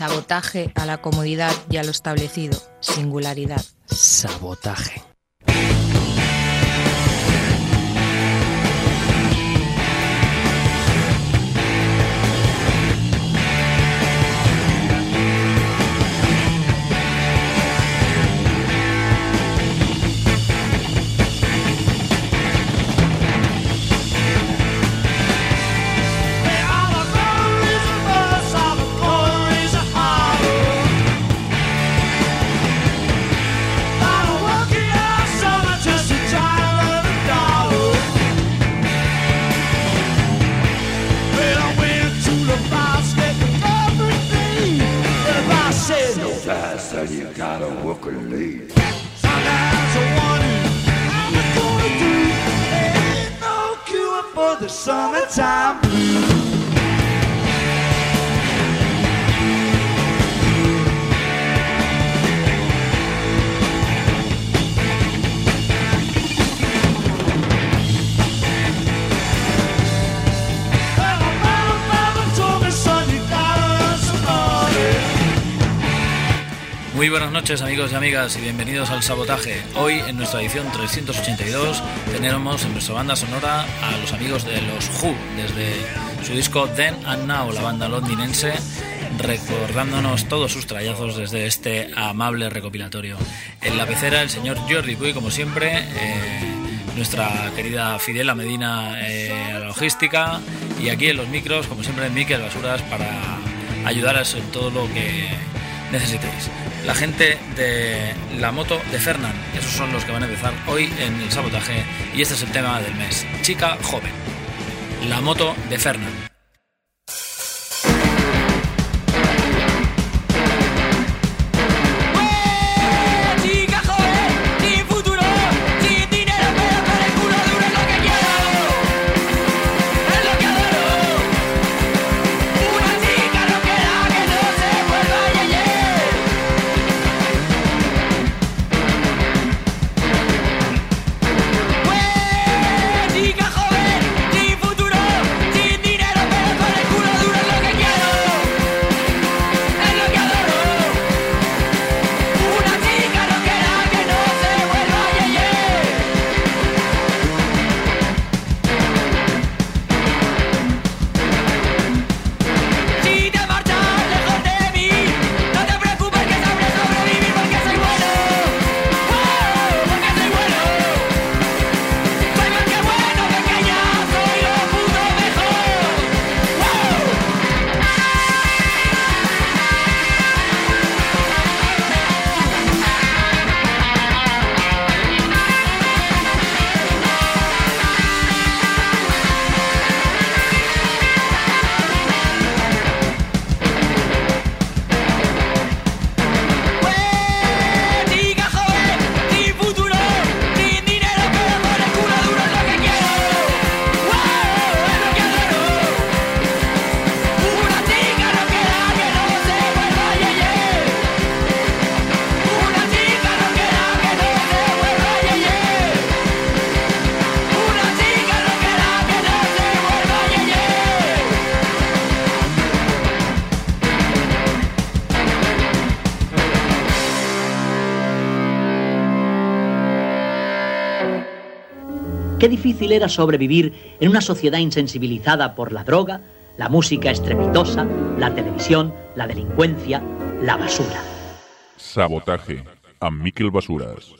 Sabotaje a la comodidad y a lo establecido. Singularidad. Sabotaje. Muy buenas noches amigos y amigas y bienvenidos al Sabotaje. Hoy en nuestra edición 382 tenemos en nuestra banda sonora a los amigos de los Who desde su disco Then and Now, la banda londinense, recordándonos todos sus trayazos desde este amable recopilatorio. En la pecera el señor Jordi Puy como siempre, eh, nuestra querida Fidela Medina eh, la logística y aquí en los micros como siempre Miquel Basuras para ayudaros en todo lo que necesitéis la gente de la moto de Fernand. Esos son los que van a empezar hoy en el sabotaje y este es el tema del mes. Chica joven. La moto de Fernand. Difícil era sobrevivir en una sociedad insensibilizada por la droga, la música estrepitosa, la televisión, la delincuencia, la basura. Sabotaje a Miquel Basuras.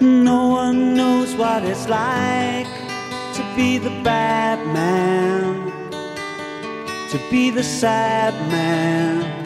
No one knows what it's like to be the bad man, to be the sad man.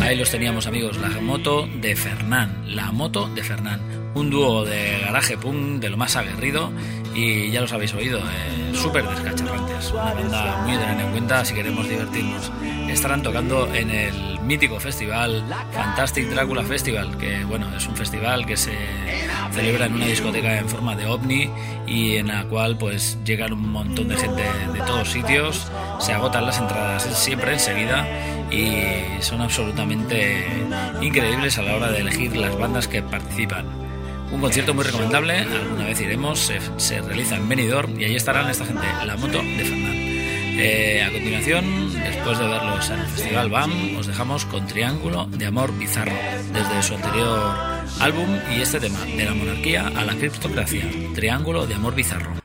Ahí los teníamos amigos, la moto de Fernán, la moto de Fernán, un dúo de garaje punk de lo más aguerrido y ya los habéis oído, eh, súper descacharrantes, una banda muy tener en cuenta si queremos divertirnos. Estarán tocando en el mítico festival Fantastic Dracula Festival, que bueno, es un festival que se celebra en una discoteca en forma de ovni y en la cual pues llegan un montón de gente de todos sitios, se agotan las entradas siempre enseguida y son absolutamente increíbles a la hora de elegir las bandas que participan. Un concierto muy recomendable, alguna vez iremos, se, se realiza en Benidorm y ahí estarán esta gente, la moto de Fernán. Eh, a continuación, después de verlos en el Festival BAM, os dejamos con Triángulo de Amor Bizarro, desde su anterior álbum y este tema, de la monarquía a la criptocracia, Triángulo de Amor Bizarro.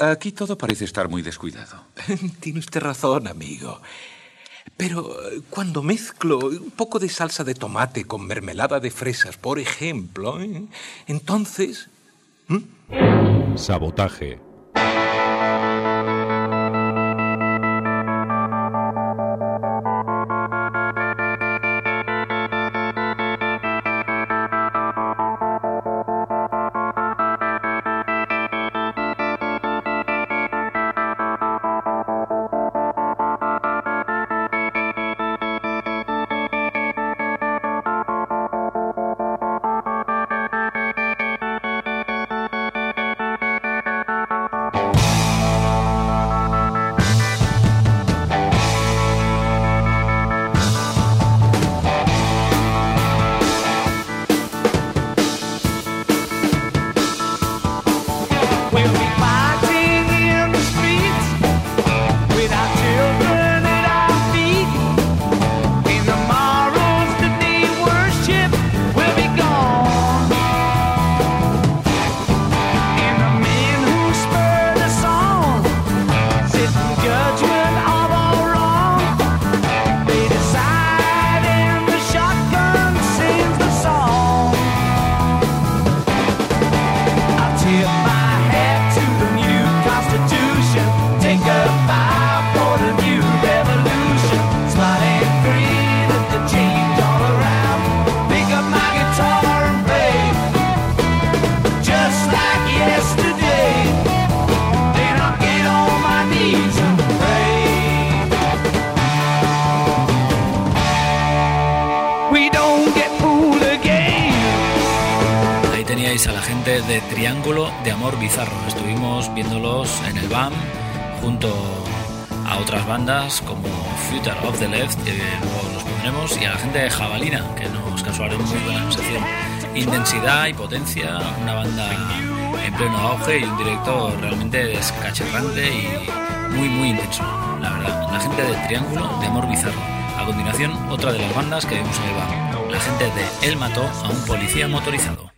Aquí todo parece estar muy descuidado. Tiene usted razón, amigo. Pero eh, cuando mezclo un poco de salsa de tomate con mermelada de fresas, por ejemplo, ¿eh? entonces... Sabotaje. de Triángulo de Amor Bizarro. Estuvimos viéndolos en el BAM junto a otras bandas como Future of the Left, que luego los pondremos, y a la gente de Jabalina, que nos casuaron muy buena sensación. Intensidad y potencia, una banda en pleno auge y un director realmente descachorrante y muy, muy intenso, la verdad. La gente de Triángulo de Amor Bizarro. A continuación, otra de las bandas que vemos en el bar. La gente de El mató a un policía motorizado.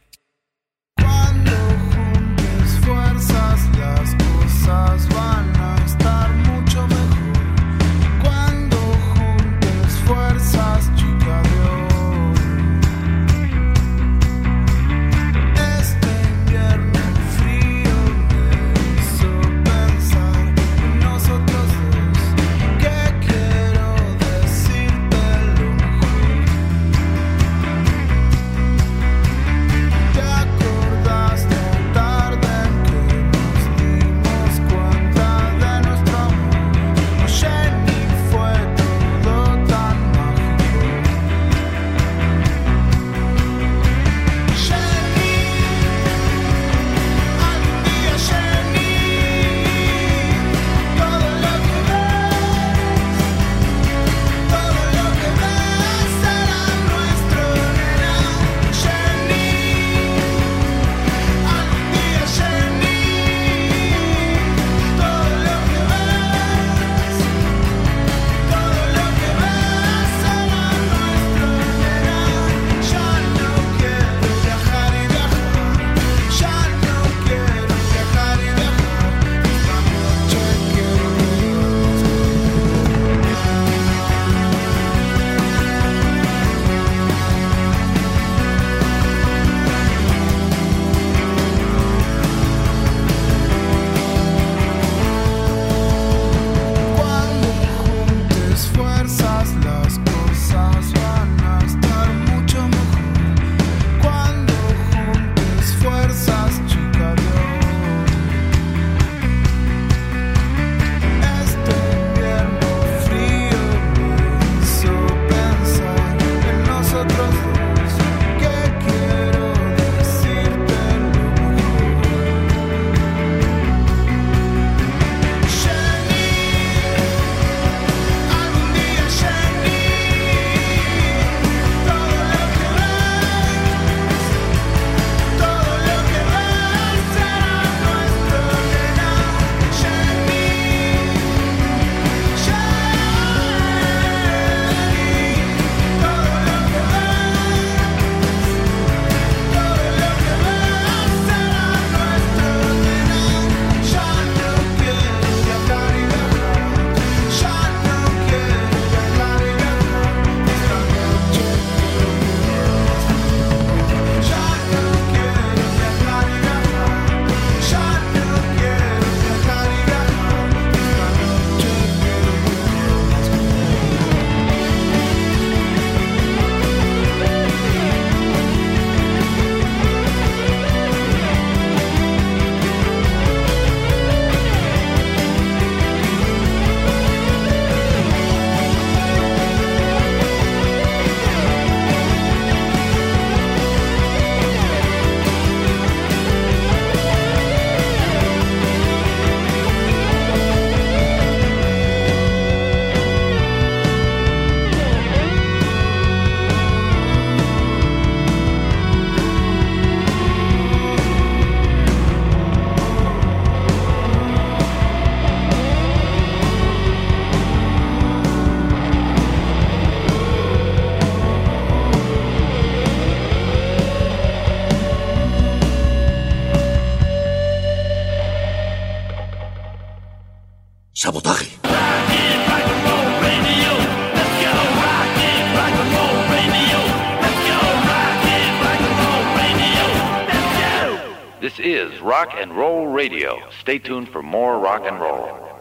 This is Rock and Roll Radio. Stay tuned for more rock and roll.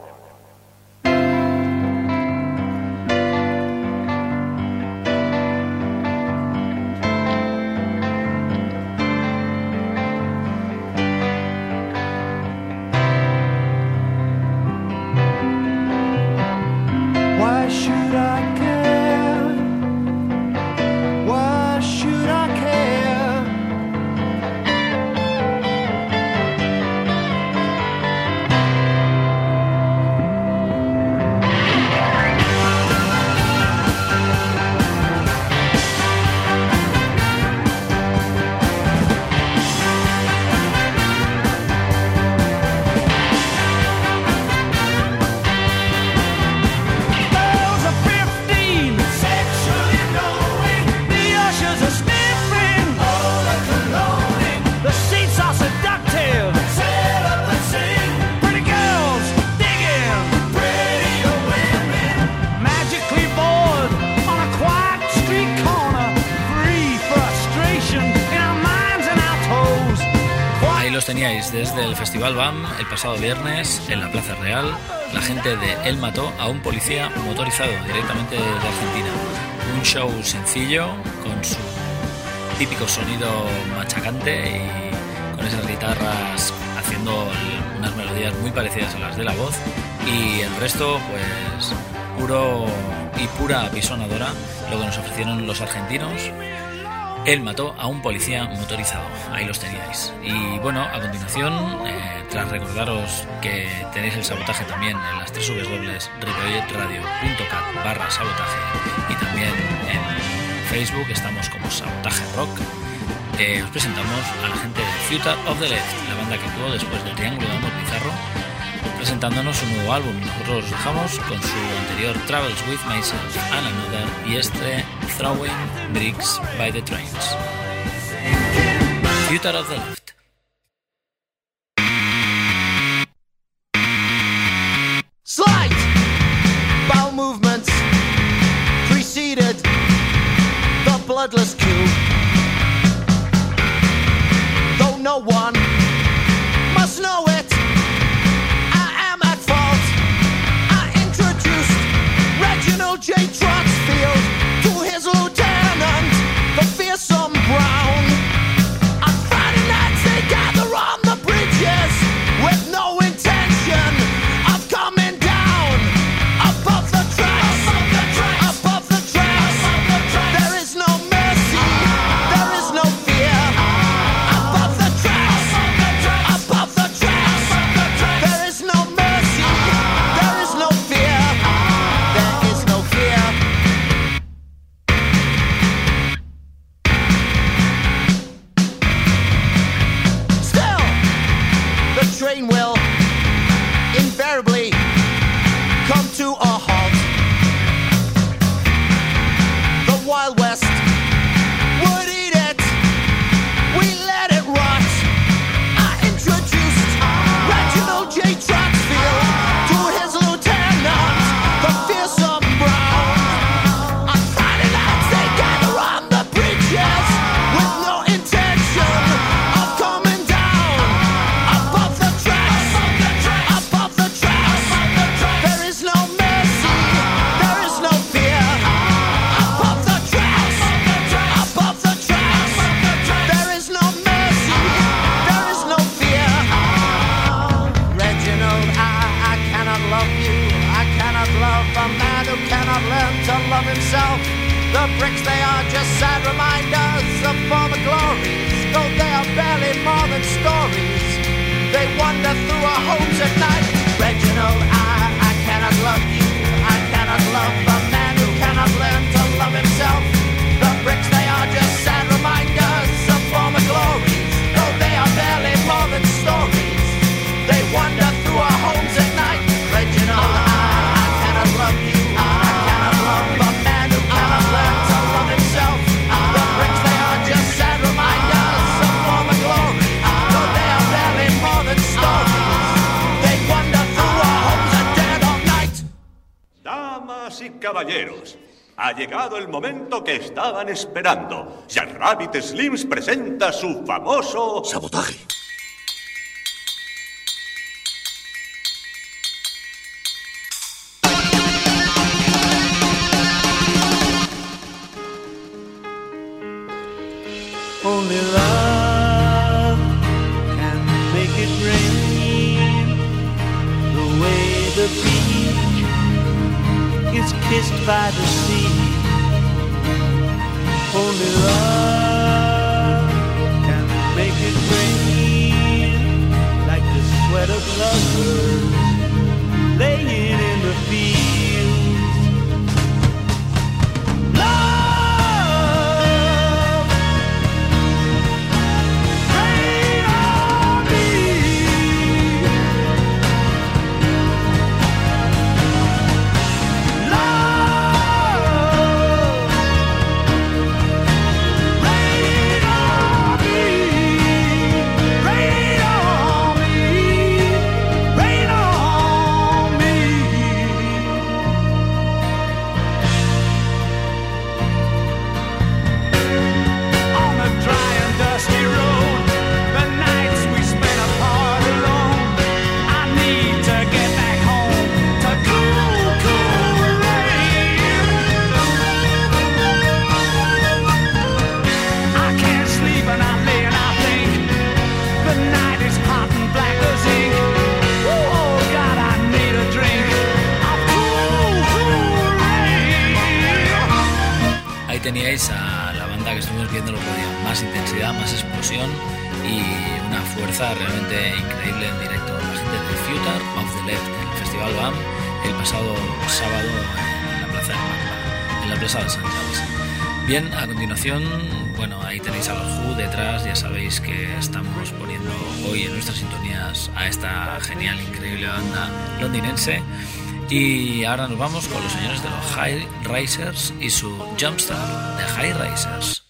El pasado viernes en la Plaza Real. La gente de Él mató a un policía motorizado directamente de Argentina. Un show sencillo con su típico sonido machacante y con esas guitarras haciendo unas melodías muy parecidas a las de la voz y el resto pues puro y pura apisonadora lo que nos ofrecieron los argentinos él mató a un policía motorizado. Ahí los teníais. Y bueno, a continuación, eh, tras recordaros que tenéis el sabotaje también en las tres www.ripolletradio.cat barra sabotaje y también en Facebook estamos como Sabotaje Rock, eh, os presentamos a la gente de Future of the Left, la banda que actuó después del Triángulo de Amor Bizarro, presentándonos un nuevo álbum. Nosotros os dejamos con su anterior Travels with Myself and Another y este Throwing Bricks by the Trains. Future of the Left. Slight bowel movements preceded the bloodless coup. Though no one caballeros, ha llegado el momento que estaban esperando. Jack Rabbit Slims presenta su famoso... Sabotaje. Kissed by the sea. Only love Bien, a continuación, bueno, ahí tenéis a los Who detrás, ya sabéis que estamos poniendo hoy en nuestras sintonías a esta genial, increíble banda londinense. Y ahora nos vamos con los señores de los High Risers y su Jumpstart de High Risers.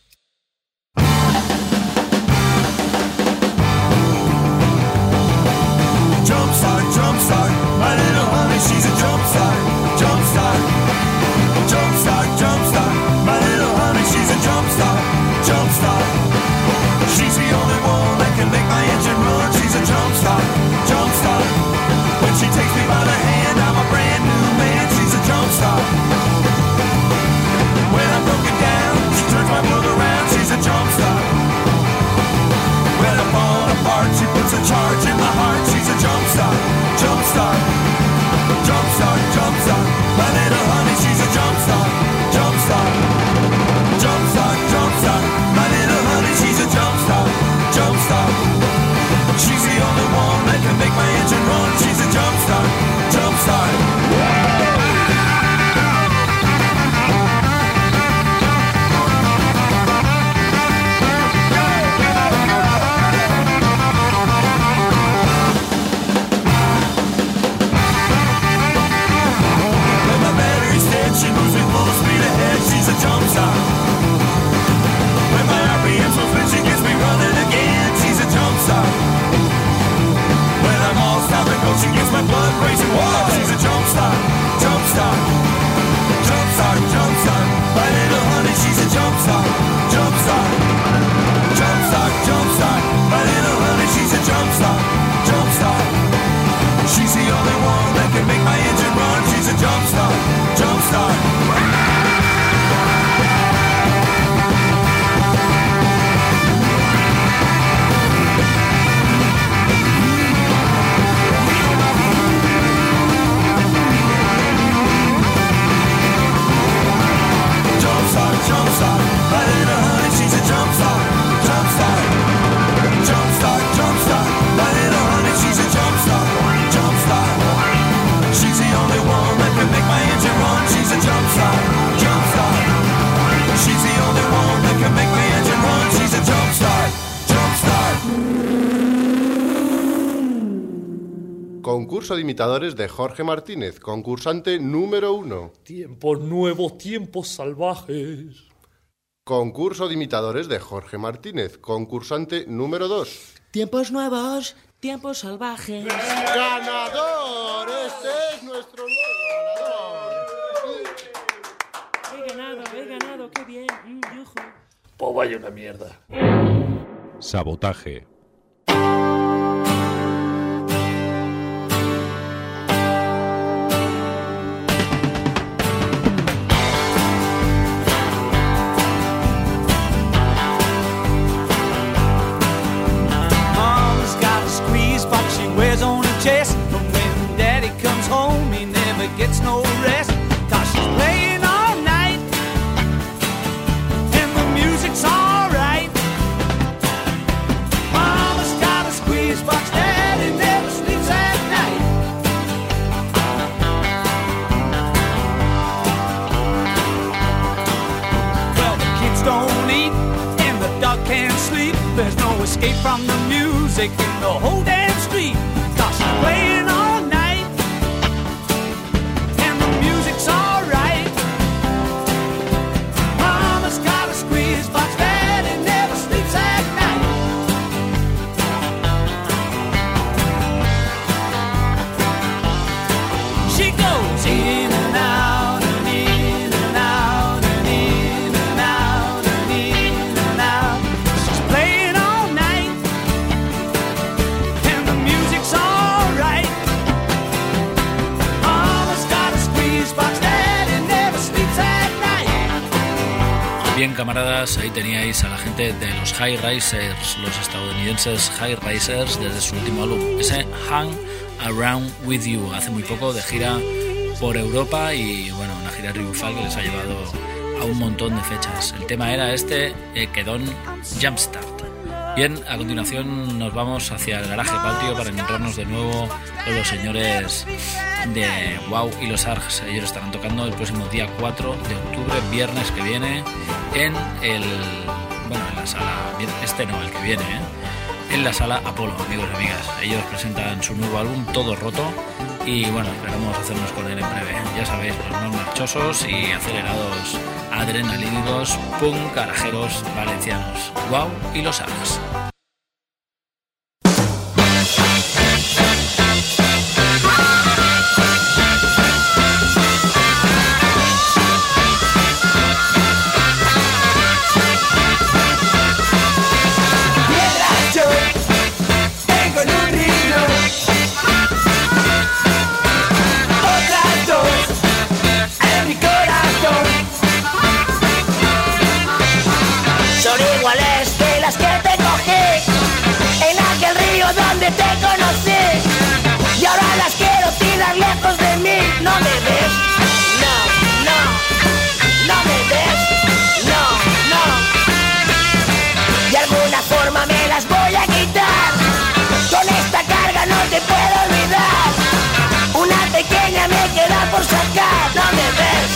Concurso de imitadores de Jorge Martínez, concursante número uno. Tiempos nuevos, tiempos salvajes. Concurso de imitadores de Jorge Martínez, concursante número dos. Tiempos nuevos, tiempos salvajes. ¡Ganador! Este es nuestro nuevo ganador. He ganado, he ganado, qué bien. Mm, yujo. Pues vaya una mierda. Sabotaje. no hold ahí teníais a la gente de los High Risers, los estadounidenses High Risers, desde su último álbum, ese Hang Around With You, hace muy poco de gira por Europa y bueno, una gira triunfal que les ha llevado a un montón de fechas. El tema era este, Kedon Jumpstart. Bien, a continuación nos vamos hacia el garaje patio para encontrarnos de nuevo con los señores de Wow y los Args. Ellos estarán tocando el próximo día 4 de octubre, viernes que viene, en el. Bueno, en la sala. Este no, el que viene, ¿eh? En la sala Apolo, amigos y amigas. Ellos presentan su nuevo álbum, Todo Roto. Y bueno, esperamos hacernos con él en breve. Ya sabéis, los más marchosos y acelerados adrenalínicos, punk garajeros valencianos. Wow y los Args. Sacar. Me ves,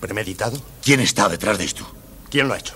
¿Premeditado? ¿Quién está detrás de esto? ¿Quién lo ha hecho?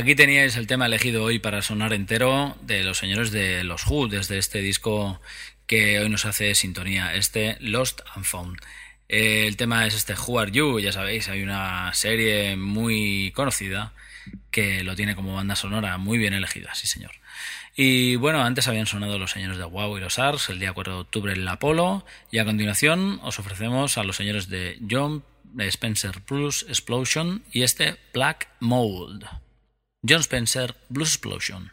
Aquí teníais el tema elegido hoy para sonar entero de los señores de los Who, desde este disco que hoy nos hace sintonía, este Lost and Found. Eh, el tema es este Who Are You, ya sabéis, hay una serie muy conocida que lo tiene como banda sonora muy bien elegida, sí señor. Y bueno, antes habían sonado los señores de Wow y los Ars el día 4 de octubre en la Apolo y a continuación os ofrecemos a los señores de John Spencer Blues Explosion y este Black Mold. John Spencer Blues Explosion.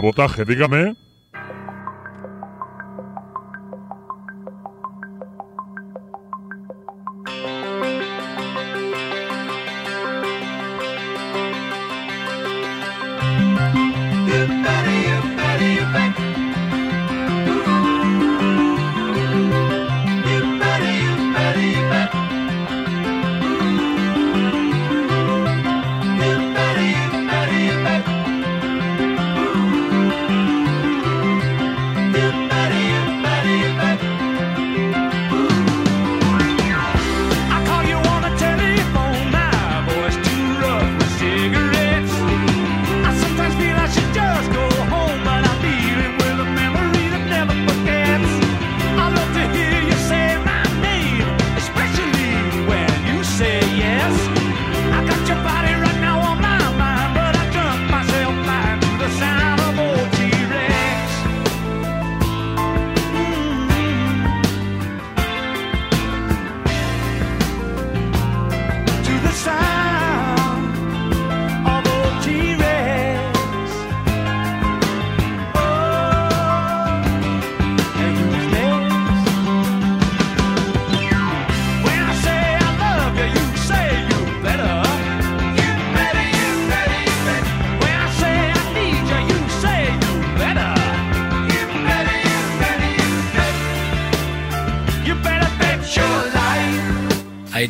Sabotaje, dígame.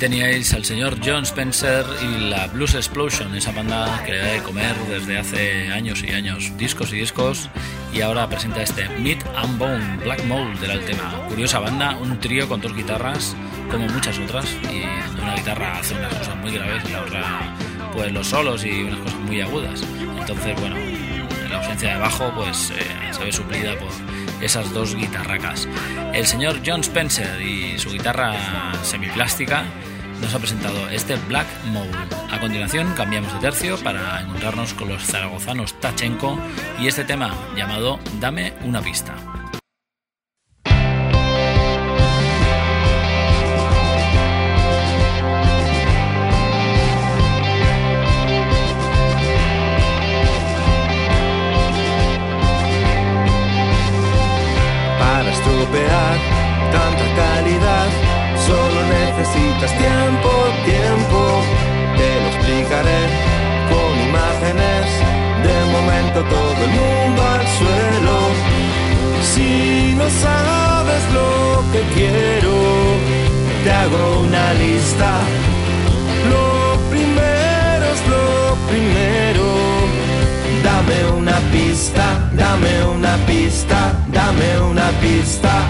Teníais al señor John Spencer y la Blues Explosion, esa banda que le da de comer desde hace años y años, discos y discos, y ahora presenta este Meat and Bone, Black Mold del tema. Curiosa banda, un trío con dos guitarras, como muchas otras, y una guitarra hace unas cosas muy graves y la otra, pues los solos y unas cosas muy agudas. Entonces, bueno, la ausencia de bajo, pues eh, se ve suplida por esas dos guitarracas. El señor John Spencer y su guitarra semiplástica nos ha presentado este Black Mold. A continuación cambiamos de tercio para encontrarnos con los zaragozanos Tachenko y este tema llamado Dame una pista. Hago una lista. Lo primero es lo primero. Dame una pista, dame una pista, dame una pista.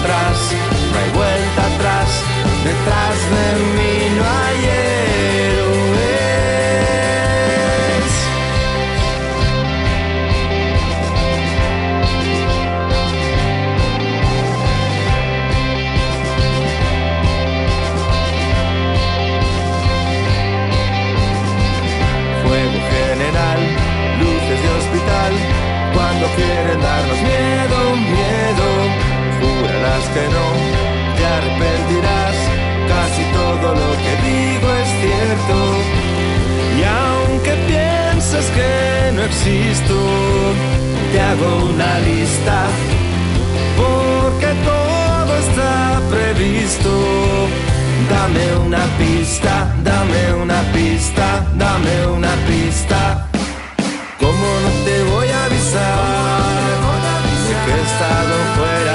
Vuelta que no, te arrepentirás. Casi todo lo que digo es cierto. Y aunque pienses que no existo, te hago una lista. Porque todo está previsto. Dame una pista, dame una pista, dame una pista. ¿Cómo no te voy a avisar? que he estado fuera?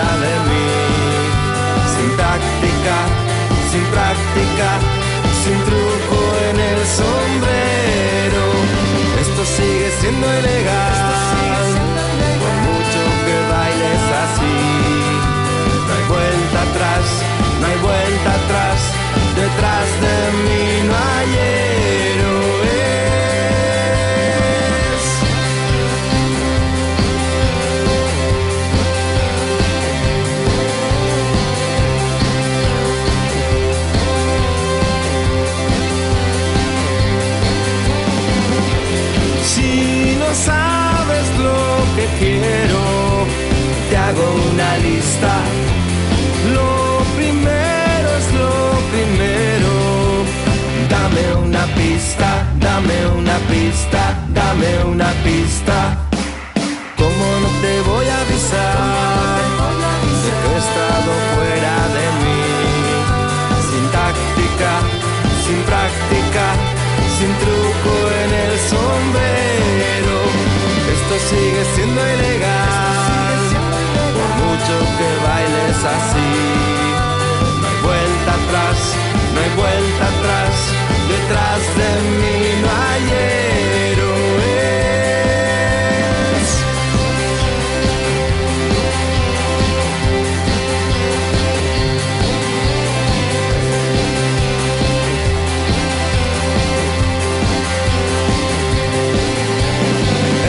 Una pista, dame una pista. ¿Cómo no te voy a avisar? De que he estado fuera de mí. Sin táctica, sin práctica, sin truco en el sombrero. Esto sigue siendo ilegal, por mucho que bailes así. No hay vuelta atrás, no hay vuelta atrás, detrás de mí no hay héroes.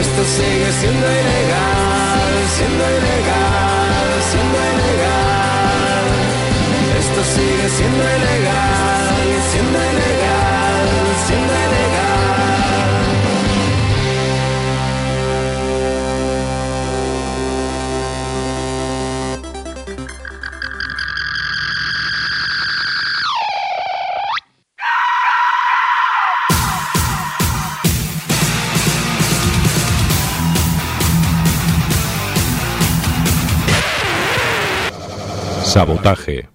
Esto sigue siendo ilegal, siendo ilegal, siendo ilegal. Esto sigue siendo ilegal, Sabotaje.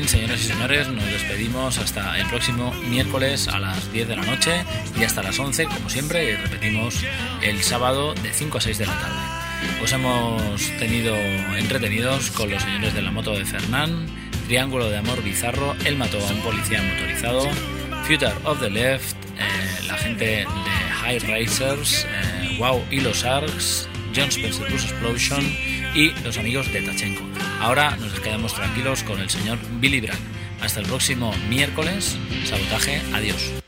Bien, señoras y señores, nos despedimos hasta el próximo miércoles a las 10 de la noche y hasta las 11, como siempre, y repetimos el sábado de 5 a 6 de la tarde. Os hemos tenido entretenidos con los señores de la moto de Fernán, Triángulo de Amor Bizarro, Él mató a un policía motorizado, Future of the Left, eh, la gente de High Racers, eh, Wow y los Arcs, John Spencer Blues Explosion y los amigos de Tachenko. Ahora nos quedamos tranquilos con el señor Billy Bragg. Hasta el próximo miércoles. Sabotaje. Adiós.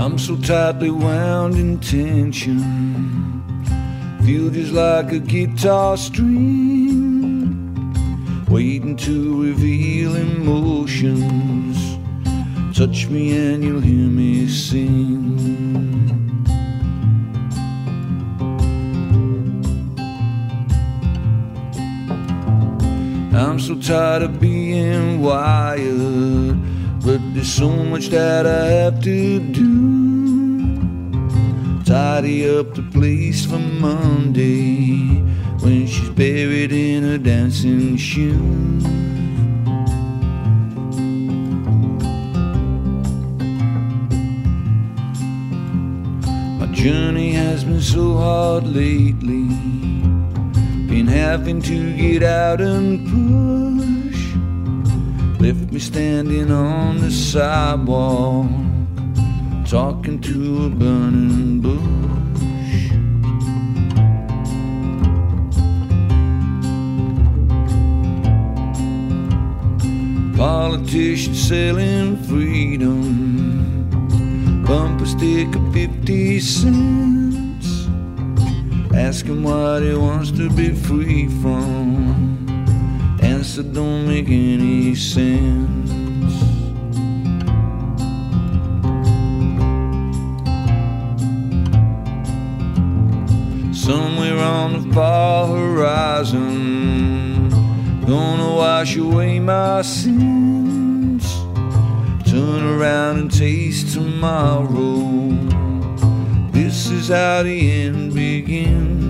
I'm so tightly wound in tension. Feel just like a guitar string, waiting to reveal emotions. Touch me and you'll hear me sing. I'm so tired of being wired, but there's so much that I have to do. Tidy up the place for Monday when she's buried in her dancing shoes. My journey has been so hard lately, been having to get out and push. Left me standing on the sidewalk, talking to a burning bush. Politicians selling freedom, bumper sticker 50 cents. Ask him what he wants to be free from. Answer don't make any sense. Somewhere on the far horizon, gonna wash away my sins. Turn around and taste tomorrow. This is how the end begins.